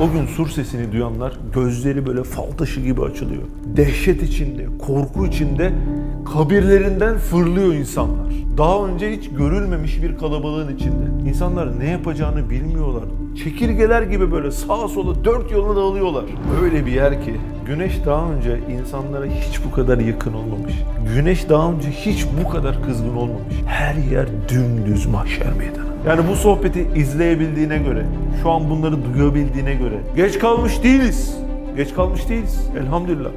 O gün sur sesini duyanlar gözleri böyle fal taşı gibi açılıyor. Dehşet içinde, korku içinde kabirlerinden fırlıyor insanlar. Daha önce hiç görülmemiş bir kalabalığın içinde. İnsanlar ne yapacağını bilmiyorlar. Çekirgeler gibi böyle sağa sola dört yoluna dağılıyorlar. Öyle bir yer ki güneş daha önce insanlara hiç bu kadar yakın olmamış. Güneş daha önce hiç bu kadar kızgın olmamış. Her yer dümdüz mahşer meydanı. Yani bu sohbeti izleyebildiğine göre, şu an bunları duyabildiğine göre geç kalmış değiliz. Geç kalmış değiliz. Elhamdülillah.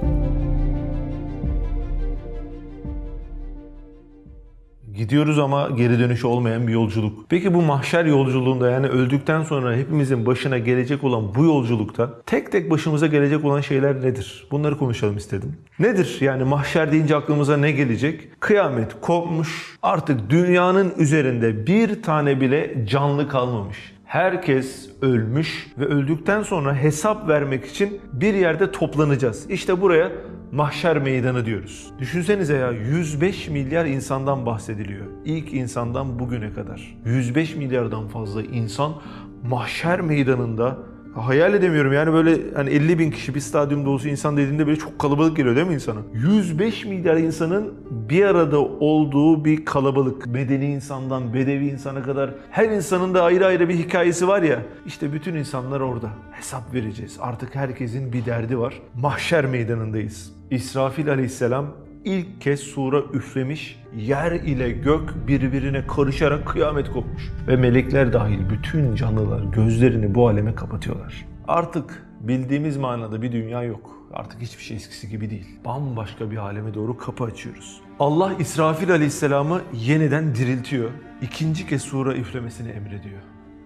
Gidiyoruz ama geri dönüşü olmayan bir yolculuk. Peki bu mahşer yolculuğunda yani öldükten sonra hepimizin başına gelecek olan bu yolculukta tek tek başımıza gelecek olan şeyler nedir? Bunları konuşalım istedim. Nedir? Yani mahşer deyince aklımıza ne gelecek? Kıyamet kopmuş. Artık dünyanın üzerinde bir tane bile canlı kalmamış. Herkes ölmüş ve öldükten sonra hesap vermek için bir yerde toplanacağız. İşte buraya mahşer meydanı diyoruz. Düşünsenize ya 105 milyar insandan bahsediliyor. İlk insandan bugüne kadar. 105 milyardan fazla insan mahşer meydanında Hayal edemiyorum yani böyle hani 50 bin kişi bir stadyum dolusu insan dediğinde böyle çok kalabalık geliyor değil mi insana? 105 milyar insanın bir arada olduğu bir kalabalık. Medeni insandan bedevi insana kadar her insanın da ayrı ayrı bir hikayesi var ya. İşte bütün insanlar orada. Hesap vereceğiz. Artık herkesin bir derdi var. Mahşer meydanındayız. İsrafil aleyhisselam ilk kez sura üflemiş, yer ile gök birbirine karışarak kıyamet kopmuş. Ve melekler dahil bütün canlılar gözlerini bu aleme kapatıyorlar. Artık bildiğimiz manada bir dünya yok. Artık hiçbir şey eskisi gibi değil. Bambaşka bir aleme doğru kapı açıyoruz. Allah İsrafil aleyhisselamı yeniden diriltiyor. İkinci kez sura üflemesini emrediyor.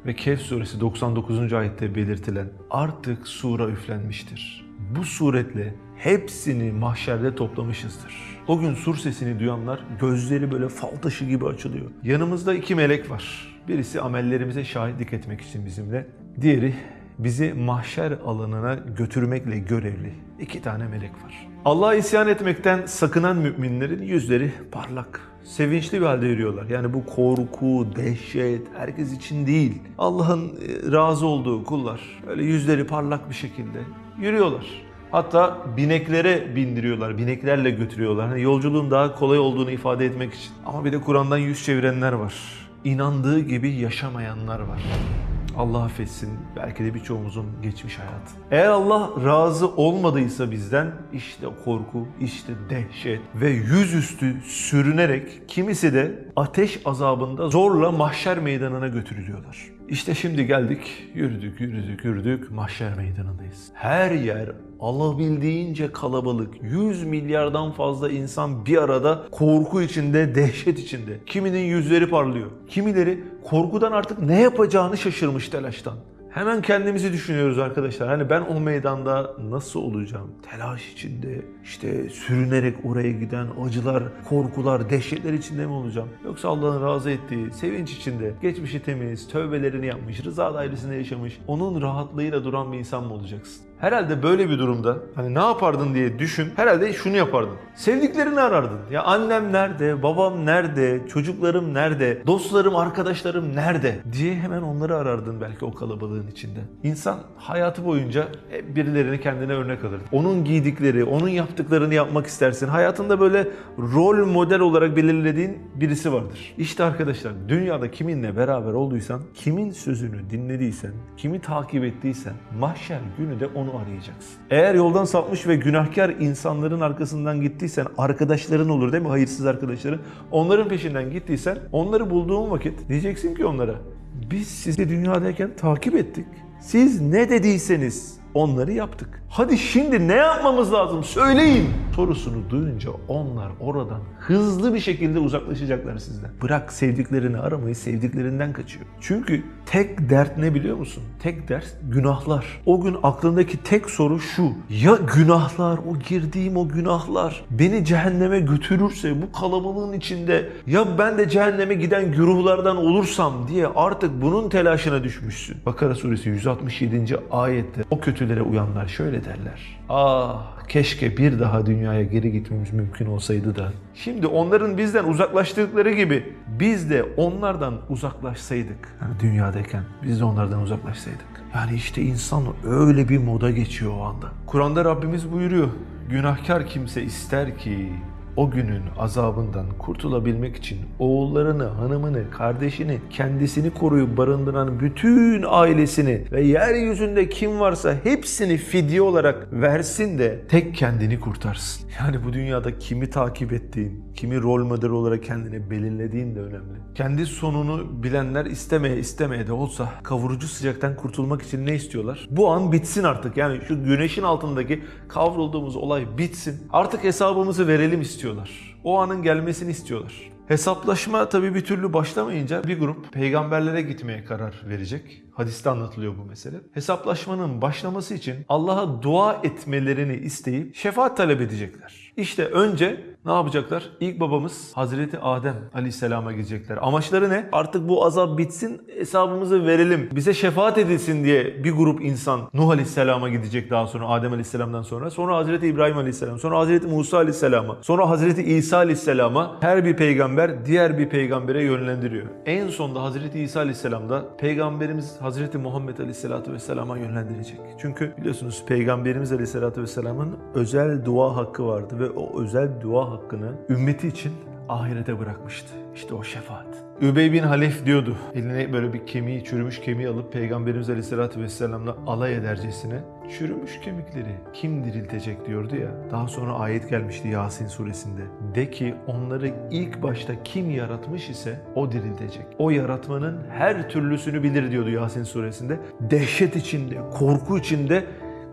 Ve Kehf suresi 99. ayette belirtilen artık sura üflenmiştir. Bu suretle hepsini mahşerde toplamışızdır. O gün sur sesini duyanlar gözleri böyle fal taşı gibi açılıyor. Yanımızda iki melek var. Birisi amellerimize şahitlik etmek için bizimle. Diğeri bizi mahşer alanına götürmekle görevli. İki tane melek var. Allah'a isyan etmekten sakınan müminlerin yüzleri parlak. Sevinçli bir halde yürüyorlar. Yani bu korku, dehşet herkes için değil. Allah'ın e, razı olduğu kullar öyle yüzleri parlak bir şekilde yürüyorlar. Hatta bineklere bindiriyorlar, bineklerle götürüyorlar. Hani yolculuğun daha kolay olduğunu ifade etmek için. Ama bir de Kur'an'dan yüz çevirenler var. İnandığı gibi yaşamayanlar var. Allah affetsin belki de birçoğumuzun geçmiş hayatı. Eğer Allah razı olmadıysa bizden işte korku, işte dehşet ve yüzüstü sürünerek kimisi de ateş azabında zorla mahşer meydanına götürülüyorlar. İşte şimdi geldik, yürüdük, yürüdük, yürüdük, mahşer meydanındayız. Her yer alabildiğince kalabalık, 100 milyardan fazla insan bir arada korku içinde, dehşet içinde. Kiminin yüzleri parlıyor, kimileri korkudan artık ne yapacağını şaşırmış telaştan. Hemen kendimizi düşünüyoruz arkadaşlar. Hani ben o meydanda nasıl olacağım? Telaş içinde, işte sürünerek oraya giden acılar, korkular, dehşetler içinde mi olacağım? Yoksa Allah'ın razı ettiği, sevinç içinde, geçmişi temiz, tövbelerini yapmış, rıza dairesinde yaşamış, onun rahatlığıyla duran bir insan mı olacaksın? Herhalde böyle bir durumda hani ne yapardın diye düşün. Herhalde şunu yapardın. Sevdiklerini arardın. Ya annem nerede, babam nerede, çocuklarım nerede, dostlarım, arkadaşlarım nerede diye hemen onları arardın belki o kalabalığın içinde. İnsan hayatı boyunca hep birilerini kendine örnek alır. Onun giydikleri, onun yaptıklarını yapmak istersin. Hayatında böyle rol model olarak belirlediğin birisi vardır. İşte arkadaşlar dünyada kiminle beraber olduysan, kimin sözünü dinlediysen, kimi takip ettiysen mahşer günü de onu arayacaksın. Eğer yoldan sapmış ve günahkar insanların arkasından gittiysen arkadaşların olur değil mi? Hayırsız arkadaşları. Onların peşinden gittiysen onları bulduğun vakit diyeceksin ki onlara biz sizi dünyadayken takip ettik. Siz ne dediyseniz onları yaptık. Hadi şimdi ne yapmamız lazım söyleyin sorusunu duyunca onlar oradan hızlı bir şekilde uzaklaşacaklar sizden. Bırak sevdiklerini aramayı sevdiklerinden kaçıyor. Çünkü tek dert ne biliyor musun? Tek dert günahlar. O gün aklındaki tek soru şu. Ya günahlar, o girdiğim o günahlar beni cehenneme götürürse bu kalabalığın içinde ya ben de cehenneme giden güruhlardan olursam diye artık bunun telaşına düşmüşsün. Bakara suresi 167. ayette o kötü dürtülere uyanlar şöyle derler. Ah keşke bir daha dünyaya geri gitmemiz mümkün olsaydı da. Şimdi onların bizden uzaklaştıkları gibi biz de onlardan uzaklaşsaydık. Yani dünyadayken biz de onlardan uzaklaşsaydık. Yani işte insan öyle bir moda geçiyor o anda. Kur'an'da Rabbimiz buyuruyor. Günahkar kimse ister ki o günün azabından kurtulabilmek için oğullarını, hanımını, kardeşini, kendisini koruyup barındıran bütün ailesini ve yeryüzünde kim varsa hepsini fidye olarak versin de tek kendini kurtarsın. Yani bu dünyada kimi takip ettiğin, kimi rol model olarak kendini belirlediğin de önemli. Kendi sonunu bilenler istemeye istemeye de olsa kavurucu sıcaktan kurtulmak için ne istiyorlar? Bu an bitsin artık. Yani şu güneşin altındaki kavrulduğumuz olay bitsin. Artık hesabımızı verelim istiyorlar. O anın gelmesini istiyorlar. Hesaplaşma tabii bir türlü başlamayınca bir grup peygamberlere gitmeye karar verecek. Hadiste anlatılıyor bu mesele. Hesaplaşmanın başlaması için Allah'a dua etmelerini isteyip şefaat talep edecekler. İşte önce ne yapacaklar? İlk babamız Hazreti Adem Aleyhisselam'a gidecekler. Amaçları ne? Artık bu azap bitsin, hesabımızı verelim. Bize şefaat edilsin diye bir grup insan Nuh Aleyhisselam'a gidecek daha sonra Adem Aleyhisselam'dan sonra. Sonra Hazreti İbrahim Aleyhisselam, sonra Hazreti Musa Aleyhisselam'a, sonra Hazreti İsa Aleyhisselam'a her bir peygamber diğer bir peygambere yönlendiriyor. En sonunda Hazreti İsa Aleyhisselam da peygamberimiz Hazreti Muhammed Aleyhisselatü Vesselam'a yönlendirecek. Çünkü biliyorsunuz peygamberimiz Aleyhisselatü Vesselam'ın özel dua hakkı vardı ve o özel dua hakkını ümmeti için ahirete bırakmıştı. İşte o şefaat. Übey bin Halef diyordu. Eline böyle bir kemiği, çürümüş kemiği alıp Peygamberimiz Aleyhisselatü Vesselam'la alay edercesine çürümüş kemikleri kim diriltecek diyordu ya. Daha sonra ayet gelmişti Yasin suresinde. De ki onları ilk başta kim yaratmış ise o diriltecek. O yaratmanın her türlüsünü bilir diyordu Yasin suresinde. Dehşet içinde, korku içinde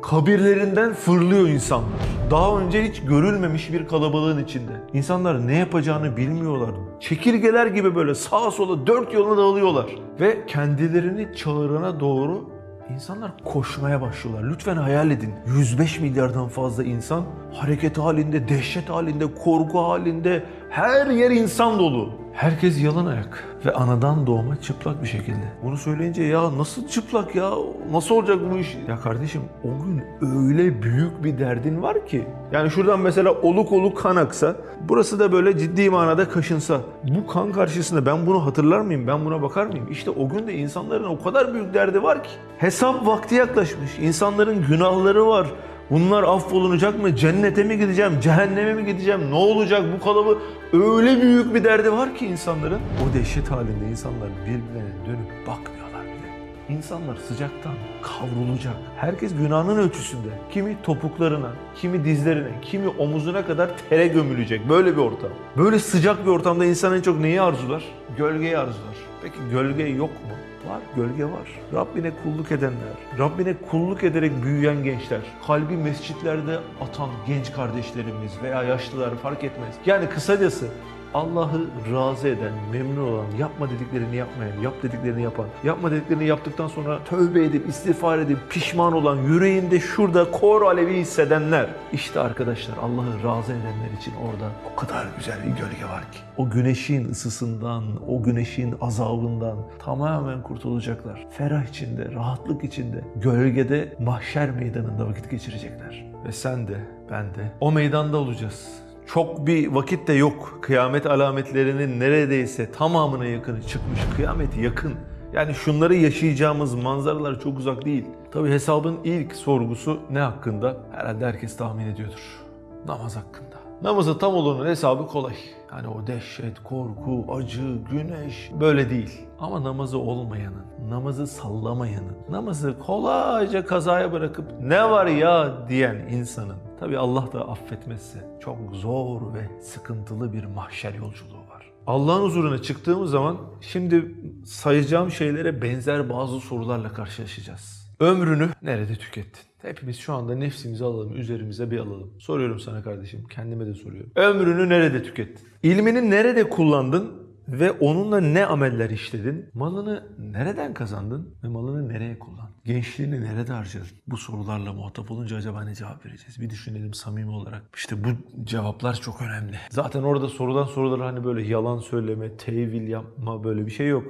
kabirlerinden fırlıyor insanlar. Daha önce hiç görülmemiş bir kalabalığın içinde. İnsanlar ne yapacağını bilmiyorlar. Çekirgeler gibi böyle sağa sola dört yoluna dağılıyorlar. Ve kendilerini çağırana doğru insanlar koşmaya başlıyorlar. Lütfen hayal edin. 105 milyardan fazla insan hareket halinde, dehşet halinde, korku halinde. Her yer insan dolu. Herkes yalan ayak ve anadan doğma çıplak bir şekilde. Bunu söyleyince ya nasıl çıplak ya? Nasıl olacak bu iş? Ya kardeşim o gün öyle büyük bir derdin var ki. Yani şuradan mesela oluk oluk kan aksa, burası da böyle ciddi manada kaşınsa. Bu kan karşısında ben bunu hatırlar mıyım? Ben buna bakar mıyım? İşte o gün de insanların o kadar büyük derdi var ki. Hesap vakti yaklaşmış. İnsanların günahları var. Bunlar affolunacak mı? Cennete mi gideceğim? Cehenneme mi gideceğim? Ne olacak bu kalıbı? Öyle büyük bir derdi var ki insanların. O dehşet halinde insanlar birbirlerine dönüp bakmıyorlar bile. İnsanlar sıcaktan kavrulacak. Herkes günahının ölçüsünde. Kimi topuklarına, kimi dizlerine, kimi omuzuna kadar tere gömülecek. Böyle bir ortam. Böyle sıcak bir ortamda insan en çok neyi arzular? Gölgeyi arzular. Peki gölge yok mu? Var, gölge var. Rabbine kulluk edenler, Rabbine kulluk ederek büyüyen gençler, kalbi mescitlerde atan genç kardeşlerimiz veya yaşlılar fark etmez. Yani kısacası Allah'ı razı eden, memnun olan, yapma dediklerini yapmayan, yap dediklerini yapan, yapma dediklerini yaptıktan sonra tövbe edip, istiğfar edip, pişman olan, yüreğinde şurada kor alevi hissedenler. İşte arkadaşlar Allah'ı razı edenler için orada o kadar güzel bir gölge var ki. O güneşin ısısından, o güneşin azabından tamamen kurtulacaklar. Ferah içinde, rahatlık içinde, gölgede mahşer meydanında vakit geçirecekler. Ve sen de, ben de o meydanda olacağız. Çok bir vakit de yok. Kıyamet alametlerinin neredeyse tamamına yakını çıkmış. Kıyamet yakın. Yani şunları yaşayacağımız manzaralar çok uzak değil. Tabi hesabın ilk sorgusu ne hakkında? Herhalde herkes tahmin ediyordur. Namaz hakkında. Namazı tam olanın hesabı kolay. Hani o dehşet, korku, acı, güneş böyle değil. Ama namazı olmayanın, namazı sallamayanın, namazı kolayca kazaya bırakıp ne var ya diyen insanın tabi Allah da affetmezse çok zor ve sıkıntılı bir mahşer yolculuğu var. Allah'ın huzuruna çıktığımız zaman şimdi sayacağım şeylere benzer bazı sorularla karşılaşacağız. Ömrünü nerede tükettin? Hepimiz şu anda nefsimizi alalım, üzerimize bir alalım. Soruyorum sana kardeşim, kendime de soruyorum. Ömrünü nerede tükettin? İlmini nerede kullandın? Ve onunla ne ameller işledin? Malını nereden kazandın? Ve malını nereye kullandın? Gençliğini nerede harcadın? Bu sorularla muhatap olunca acaba ne cevap vereceğiz? Bir düşünelim samimi olarak. İşte bu cevaplar çok önemli. Zaten orada sorulan sorular hani böyle yalan söyleme, tevil yapma böyle bir şey yok.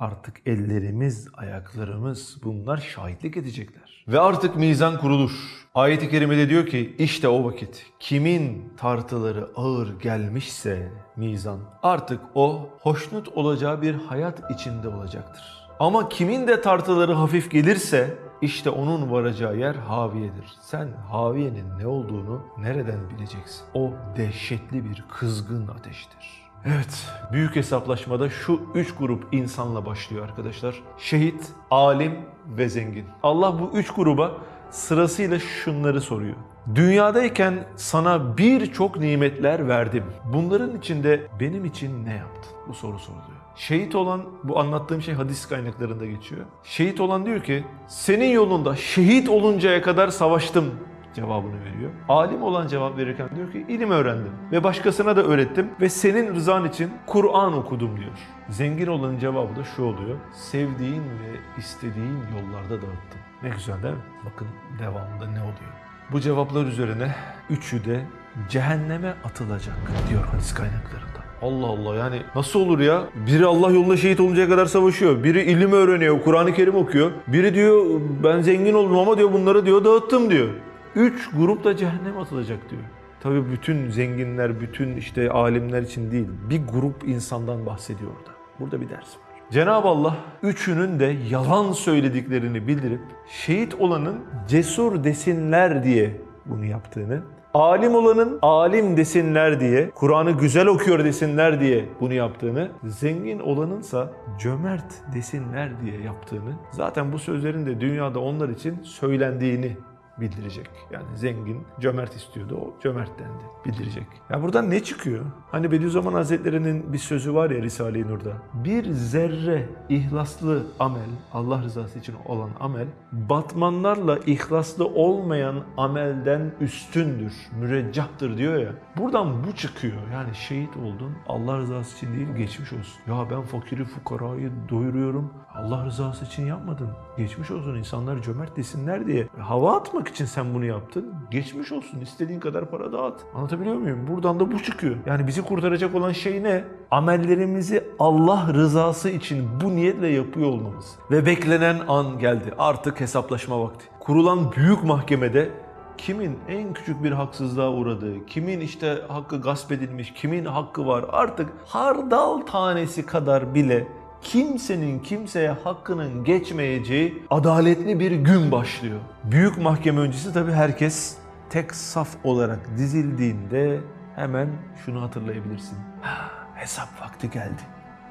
Artık ellerimiz, ayaklarımız bunlar şahitlik edecekler. Ve artık mizan kurulur. Ayet-i kerimede diyor ki işte o vakit kimin tartıları ağır gelmişse mizan artık o hoşnut olacağı bir hayat içinde olacaktır. Ama kimin de tartıları hafif gelirse işte onun varacağı yer haviyedir. Sen haviyenin ne olduğunu nereden bileceksin? O dehşetli bir kızgın ateştir. Evet, büyük hesaplaşmada şu üç grup insanla başlıyor arkadaşlar. Şehit, alim ve zengin. Allah bu üç gruba sırasıyla şunları soruyor. Dünyadayken sana birçok nimetler verdim. Bunların içinde benim için ne yaptın? Bu soru soruluyor. Şehit olan, bu anlattığım şey hadis kaynaklarında geçiyor. Şehit olan diyor ki, senin yolunda şehit oluncaya kadar savaştım cevabını veriyor. Alim olan cevap verirken diyor ki ilim öğrendim ve başkasına da öğrettim ve senin rızan için Kur'an okudum diyor. Zengin olanın cevabı da şu oluyor. Sevdiğin ve istediğin yollarda dağıttım. Ne güzel değil mi? Bakın devamında ne oluyor? Bu cevaplar üzerine üçü de cehenneme atılacak diyor hadis kaynaklarında. Allah Allah yani nasıl olur ya? Biri Allah yolunda şehit oluncaya kadar savaşıyor. Biri ilim öğreniyor, Kur'an-ı Kerim okuyor. Biri diyor ben zengin oldum ama diyor bunları diyor dağıttım diyor. Üç grup da cehenneme atılacak diyor. Tabii bütün zenginler, bütün işte alimler için değil. Bir grup insandan bahsediyor orada. Burada bir ders var. Cenab-ı Allah üçünün de yalan söylediklerini bildirip şehit olanın cesur desinler diye bunu yaptığını, alim olanın alim desinler diye, Kur'an'ı güzel okuyor desinler diye bunu yaptığını, zengin olanınsa cömert desinler diye yaptığını, zaten bu sözlerin de dünyada onlar için söylendiğini bildirecek. Yani zengin cömert istiyordu, o cömert dendi. Bildirecek. Ya buradan ne çıkıyor? Hani Bediüzzaman Hazretleri'nin bir sözü var ya Risale-i Nur'da. Bir zerre ihlaslı amel, Allah rızası için olan amel, batmanlarla ihlaslı olmayan amelden üstündür, müreccahtır diyor ya. Buradan bu çıkıyor. Yani şehit oldun, Allah rızası için değil, geçmiş olsun. Ya ben fakiri fukarayı doyuruyorum, Allah rızası için yapmadın. Geçmiş olsun insanlar cömert desinler diye. Hava atmak için sen bunu yaptın. Geçmiş olsun istediğin kadar para dağıt. Anlatabiliyor muyum? Buradan da bu çıkıyor. Yani bizi kurtaracak olan şey ne? Amellerimizi Allah rızası için bu niyetle yapıyor olmamız. Ve beklenen an geldi. Artık hesaplaşma vakti. Kurulan büyük mahkemede kimin en küçük bir haksızlığa uğradığı, kimin işte hakkı gasp edilmiş, kimin hakkı var artık hardal tanesi kadar bile kimsenin kimseye hakkının geçmeyeceği adaletli bir gün başlıyor. Büyük mahkeme öncesi tabii herkes tek saf olarak dizildiğinde hemen şunu hatırlayabilirsin. Ha, hesap vakti geldi.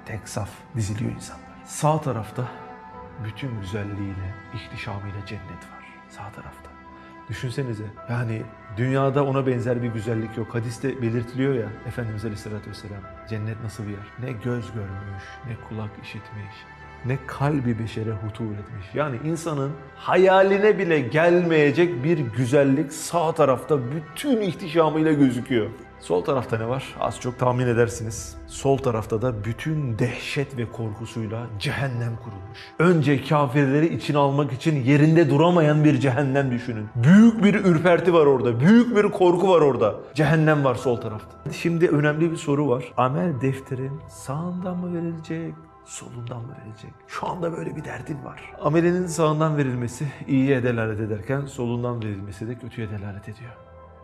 Tek saf diziliyor insanlar. Sağ tarafta bütün güzelliğiyle, ihtişamıyla cennet var. Sağ tarafta. Düşünsenize yani dünyada ona benzer bir güzellik yok. Hadiste belirtiliyor ya Efendimiz Aleyhisselatü Vesselam cennet nasıl bir yer? Ne göz görmüş, ne kulak işitmiş, ne kalbi beşere hutur etmiş. Yani insanın hayaline bile gelmeyecek bir güzellik sağ tarafta bütün ihtişamıyla gözüküyor. Sol tarafta ne var? Az çok tahmin edersiniz. Sol tarafta da bütün dehşet ve korkusuyla cehennem kurulmuş. Önce kafirleri içine almak için yerinde duramayan bir cehennem düşünün. Büyük bir ürperti var orada. Büyük bir korku var orada. Cehennem var sol tarafta. Şimdi önemli bir soru var. Amel defterin sağından mı verilecek, solundan mı verilecek? Şu anda böyle bir derdin var. Amelinin sağından verilmesi iyiye delalet ederken solundan verilmesi de kötüye delalet ediyor.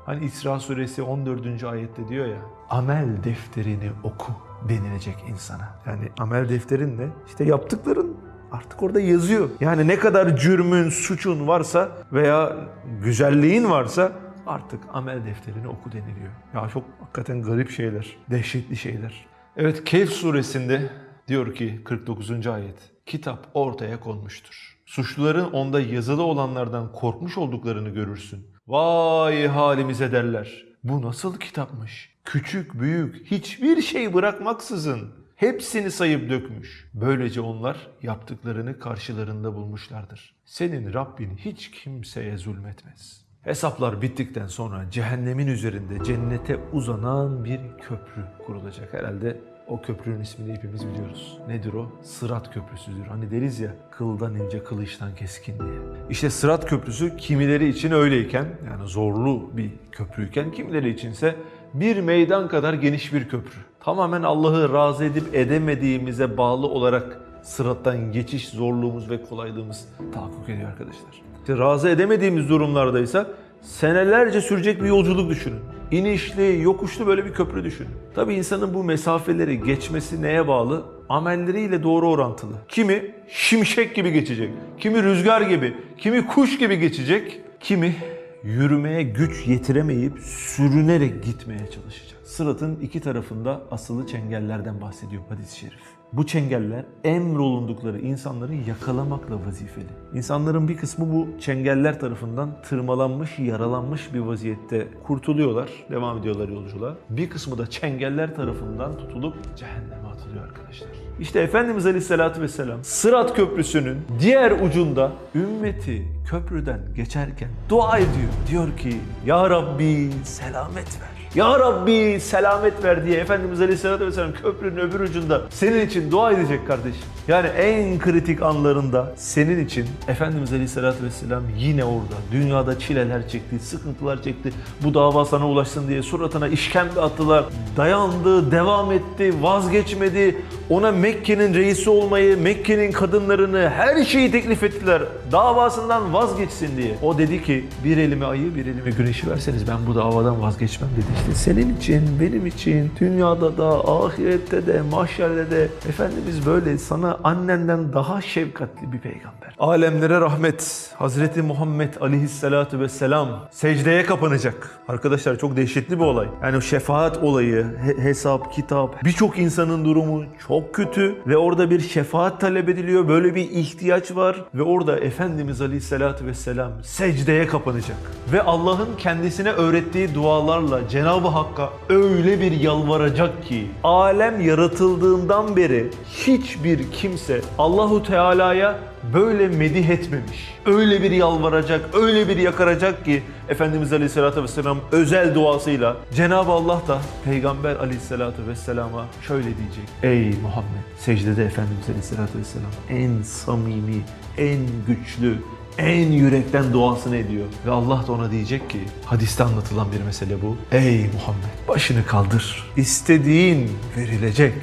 Hani İsra suresi 14. ayette diyor ya amel defterini oku denilecek insana. Yani amel defterin ne? İşte yaptıkların artık orada yazıyor. Yani ne kadar cürmün, suçun varsa veya güzelliğin varsa artık amel defterini oku deniliyor. Ya çok hakikaten garip şeyler, dehşetli şeyler. Evet Kehf suresinde diyor ki 49. ayet. Kitap ortaya konmuştur. Suçluların onda yazılı olanlardan korkmuş olduklarını görürsün. Vay halimize derler. Bu nasıl kitapmış? Küçük büyük hiçbir şey bırakmaksızın hepsini sayıp dökmüş. Böylece onlar yaptıklarını karşılarında bulmuşlardır. Senin Rabbin hiç kimseye zulmetmez. Hesaplar bittikten sonra cehennemin üzerinde cennete uzanan bir köprü kurulacak. Herhalde o köprünün ismini hepimiz biliyoruz. Nedir o? Sırat Köprüsü'dür. Hani deriz ya kıldan ince kılıçtan keskin diye. İşte Sırat Köprüsü kimileri için öyleyken yani zorlu bir köprüyken kimileri içinse bir meydan kadar geniş bir köprü. Tamamen Allah'ı razı edip edemediğimize bağlı olarak sırattan geçiş zorluğumuz ve kolaylığımız tahakkuk ediyor arkadaşlar. İşte razı edemediğimiz durumlardaysa senelerce sürecek bir yolculuk düşünün. İnişli, yokuşlu böyle bir köprü düşünün. Tabii insanın bu mesafeleri geçmesi neye bağlı? Amelleriyle doğru orantılı. Kimi şimşek gibi geçecek, kimi rüzgar gibi, kimi kuş gibi geçecek, kimi yürümeye güç yetiremeyip sürünerek gitmeye çalışacak. Sıratın iki tarafında asılı çengellerden bahsediyor hadis-i şerif. Bu çengeller emrolundukları insanları yakalamakla vazifeli. İnsanların bir kısmı bu çengeller tarafından tırmalanmış, yaralanmış bir vaziyette kurtuluyorlar, devam ediyorlar yolculuğa. Bir kısmı da çengeller tarafından tutulup cehenneme atılıyor arkadaşlar. İşte Efendimiz Aleyhisselatü Vesselam Sırat Köprüsü'nün diğer ucunda ümmeti köprüden geçerken dua ediyor. Diyor ki Ya Rabbi selamet ver. Ya Rabbi selamet ver diye Efendimiz Aleyhisselatü Vesselam köprünün öbür ucunda senin için dua edecek kardeşim. Yani en kritik anlarında senin için Efendimiz Aleyhisselatü Vesselam yine orada. Dünyada çileler çekti, sıkıntılar çekti. Bu dava sana ulaşsın diye suratına işkembe attılar. Dayandı, devam etti, vazgeçmedi. Ona Mekke'nin reisi olmayı, Mekke'nin kadınlarını, her şeyi teklif ettiler. Davasından vazgeçsin diye. O dedi ki bir elime ayı, bir elime güneşi verseniz ben bu davadan vazgeçmem dedi. İşte senin için, benim için, dünyada da, ahirette de, mahşerde de Efendimiz böyle sana annenden daha şefkatli bir peygamber. Alemlere rahmet. Hazreti Muhammed aleyhissalatu vesselam secdeye kapanacak. Arkadaşlar çok dehşetli bir olay. Yani o şefaat olayı, he- hesap, kitap, birçok insanın durumu çok kötü ve orada bir şefaat talep ediliyor. Böyle bir ihtiyaç var ve orada Efendimiz aleyhissalatu vesselam secdeye kapanacak. Ve Allah'ın kendisine öğrettiği dualarla Cenab-ı Hakk'a öyle bir yalvaracak ki alem yaratıldığından beri hiçbir kimse Allahu Teala'ya böyle medih etmemiş. Öyle bir yalvaracak, öyle bir yakaracak ki Efendimiz Aleyhisselatü Vesselam özel duasıyla Cenab-ı Allah da Peygamber Aleyhisselatü Vesselam'a şöyle diyecek. Ey Muhammed! Secdede Efendimiz Aleyhisselatü Vesselam en samimi, en güçlü, en yürekten duasını ediyor. Ve Allah da ona diyecek ki, hadiste anlatılan bir mesele bu. Ey Muhammed! Başını kaldır. İstediğin verilecek.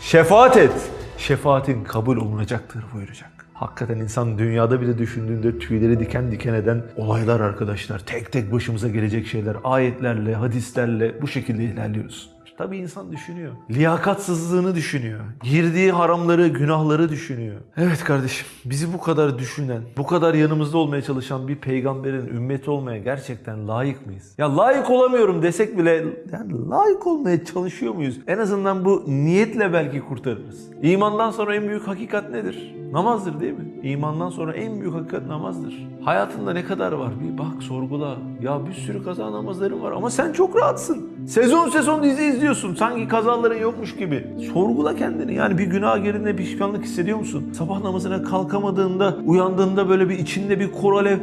Şefaat et. Şefaatin kabul olunacaktır buyuracak. Hakikaten insan dünyada bile düşündüğünde tüyleri diken diken eden olaylar arkadaşlar. Tek tek başımıza gelecek şeyler. Ayetlerle, hadislerle bu şekilde ilerliyoruz. Tabii insan düşünüyor. Liyakatsızlığını düşünüyor. Girdiği haramları, günahları düşünüyor. Evet kardeşim, bizi bu kadar düşünen, bu kadar yanımızda olmaya çalışan bir peygamberin ümmeti olmaya gerçekten layık mıyız? Ya layık olamıyorum desek bile yani layık olmaya çalışıyor muyuz? En azından bu niyetle belki kurtarırız. İmandan sonra en büyük hakikat nedir? Namazdır değil mi? İmandan sonra en büyük hakikat namazdır. Hayatında ne kadar var? Bir bak sorgula. Ya bir sürü kaza namazların var ama sen çok rahatsın. Sezon sezon dizi izliyorsun. Sanki kazaların yokmuş gibi. Sorgula kendini. Yani bir günah yerine pişmanlık hissediyor musun? Sabah namazına kalkamadığında, uyandığında böyle bir içinde bir kor alev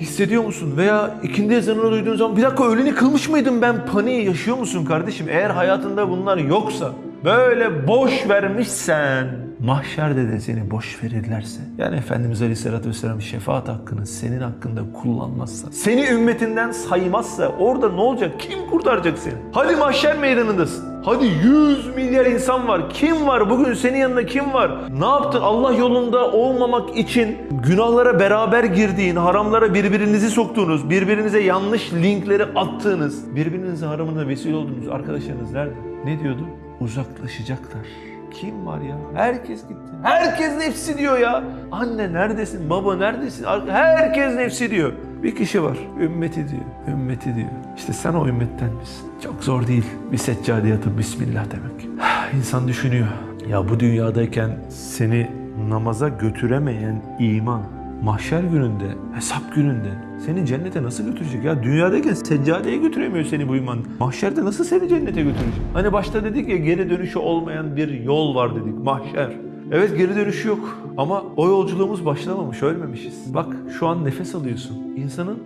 hissediyor musun? Veya ikindi ezanını duyduğun zaman bir dakika öğleni kılmış mıydım ben paniği yaşıyor musun kardeşim? Eğer hayatında bunlar yoksa böyle boş vermişsen mahşerde de seni boş verirlerse yani Efendimiz Aleyhisselatü Vesselam şefaat hakkını senin hakkında kullanmazsa seni ümmetinden saymazsa orada ne olacak? Kim kurtaracak seni? Hadi mahşer meydanındasın. Hadi 100 milyar insan var. Kim var? Bugün senin yanında kim var? Ne yaptın? Allah yolunda olmamak için günahlara beraber girdiğin, haramlara birbirinizi soktuğunuz, birbirinize yanlış linkleri attığınız, birbirinize haramına vesile olduğunuz arkadaşlarınız nerede? Ne diyordu? Uzaklaşacaklar. Kim var ya? Herkes gitti. Herkes nefsi diyor ya. Anne neredesin? Baba neredesin? Herkes nefsi diyor. Bir kişi var. Ümmeti diyor. Ümmeti diyor. İşte sen o ümmetten misin? Çok zor değil. Bir seccadeye atıp Bismillah demek. İnsan düşünüyor. Ya bu dünyadayken seni namaza götüremeyen iman mahşer gününde, hesap gününde seni cennete nasıl götürecek? Ya dünyadayken seccadeye götüremiyor seni bu iman. Mahşerde nasıl seni cennete götürecek? Hani başta dedik ya geri dönüşü olmayan bir yol var dedik. Mahşer. Evet geri dönüşü yok ama o yolculuğumuz başlamamış, ölmemişiz. Bak şu an nefes alıyorsun. İnsanın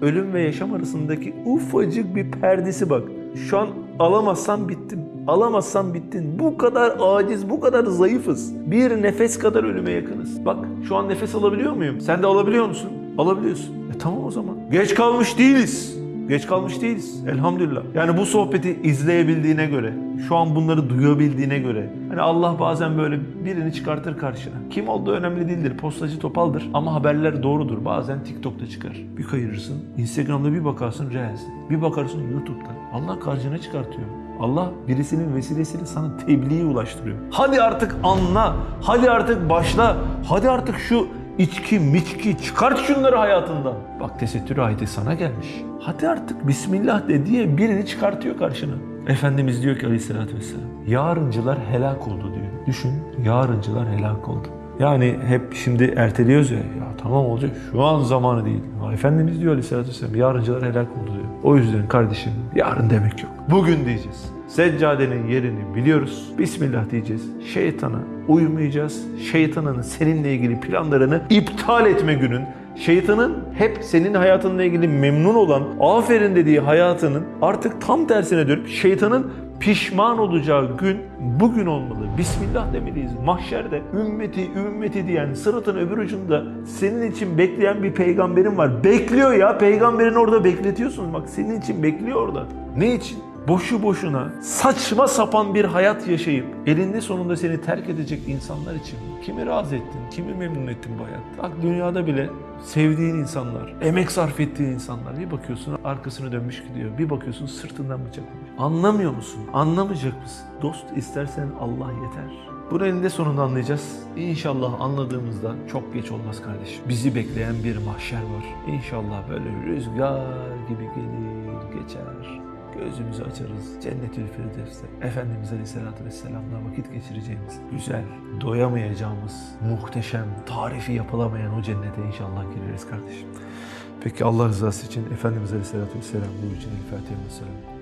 ölüm ve yaşam arasındaki ufacık bir perdesi bak. Şu an alamazsan bittim. Alamazsan bittin. Bu kadar aciz, bu kadar zayıfız. Bir nefes kadar ölüme yakınız. Bak şu an nefes alabiliyor muyum? Sen de alabiliyor musun? Alabiliyorsun. Tamam o zaman. Geç kalmış değiliz. Geç kalmış değiliz. Elhamdülillah. Yani bu sohbeti izleyebildiğine göre, şu an bunları duyabildiğine göre, hani Allah bazen böyle birini çıkartır karşına. Kim olduğu önemli değildir. Postacı topaldır. Ama haberler doğrudur. Bazen TikTok'ta çıkar. Bir kayırırsın. Instagram'da bir bakarsın Reels. Bir bakarsın YouTube'da. Allah karşına çıkartıyor. Allah birisinin vesilesiyle sana tebliği ulaştırıyor. Hadi artık anla. Hadi artık başla. Hadi artık şu içki, miçki çıkart şunları hayatından. Bak tesettür ayeti sana gelmiş. Hadi artık Bismillah de diye birini çıkartıyor karşına. Efendimiz diyor ki aleyhissalatü vesselam. Yarıncılar helak oldu diyor. Düşün yarıncılar helak oldu. Yani hep şimdi erteliyoruz ya. Ya tamam olacak şu an zamanı değil. Ya Efendimiz diyor aleyhissalatü vesselam yarıncılar helak oldu diyor. O yüzden kardeşim yarın demek yok. Bugün diyeceğiz. Seccadenin yerini biliyoruz. Bismillah diyeceğiz. Şeytana uymayacağız. Şeytanın seninle ilgili planlarını iptal etme günün. Şeytanın hep senin hayatınla ilgili memnun olan, aferin dediği hayatının artık tam tersine dönüp şeytanın pişman olacağı gün bugün olmalı. Bismillah demeliyiz. Mahşerde ümmeti ümmeti diyen sıratın öbür ucunda senin için bekleyen bir peygamberin var. Bekliyor ya peygamberin orada bekletiyorsun. Bak senin için bekliyor orada. Ne için? boşu boşuna saçma sapan bir hayat yaşayıp elinde sonunda seni terk edecek insanlar için kimi razı ettin, kimi memnun ettin bu hayatta? Bak dünyada bile sevdiğin insanlar, emek sarf ettiğin insanlar bir bakıyorsun arkasını dönmüş gidiyor. Bir bakıyorsun sırtından bıçaklamış. Anlamıyor musun? Anlamayacak mısın? Dost istersen Allah yeter. Bunu eninde sonunda anlayacağız. İnşallah anladığımızda çok geç olmaz kardeşim. Bizi bekleyen bir mahşer var. İnşallah böyle rüzgar gibi gelir geçer. Gözümüzü açarız. Cennetül Firdevs'te Efendimiz Aleyhisselatü Vesselam'la vakit geçireceğimiz, güzel, doyamayacağımız, muhteşem, tarifi yapılamayan o cennete inşallah gireriz kardeşim. Peki Allah rızası için Efendimiz Aleyhisselatü Vesselam bu için El Fatiha ve Selam.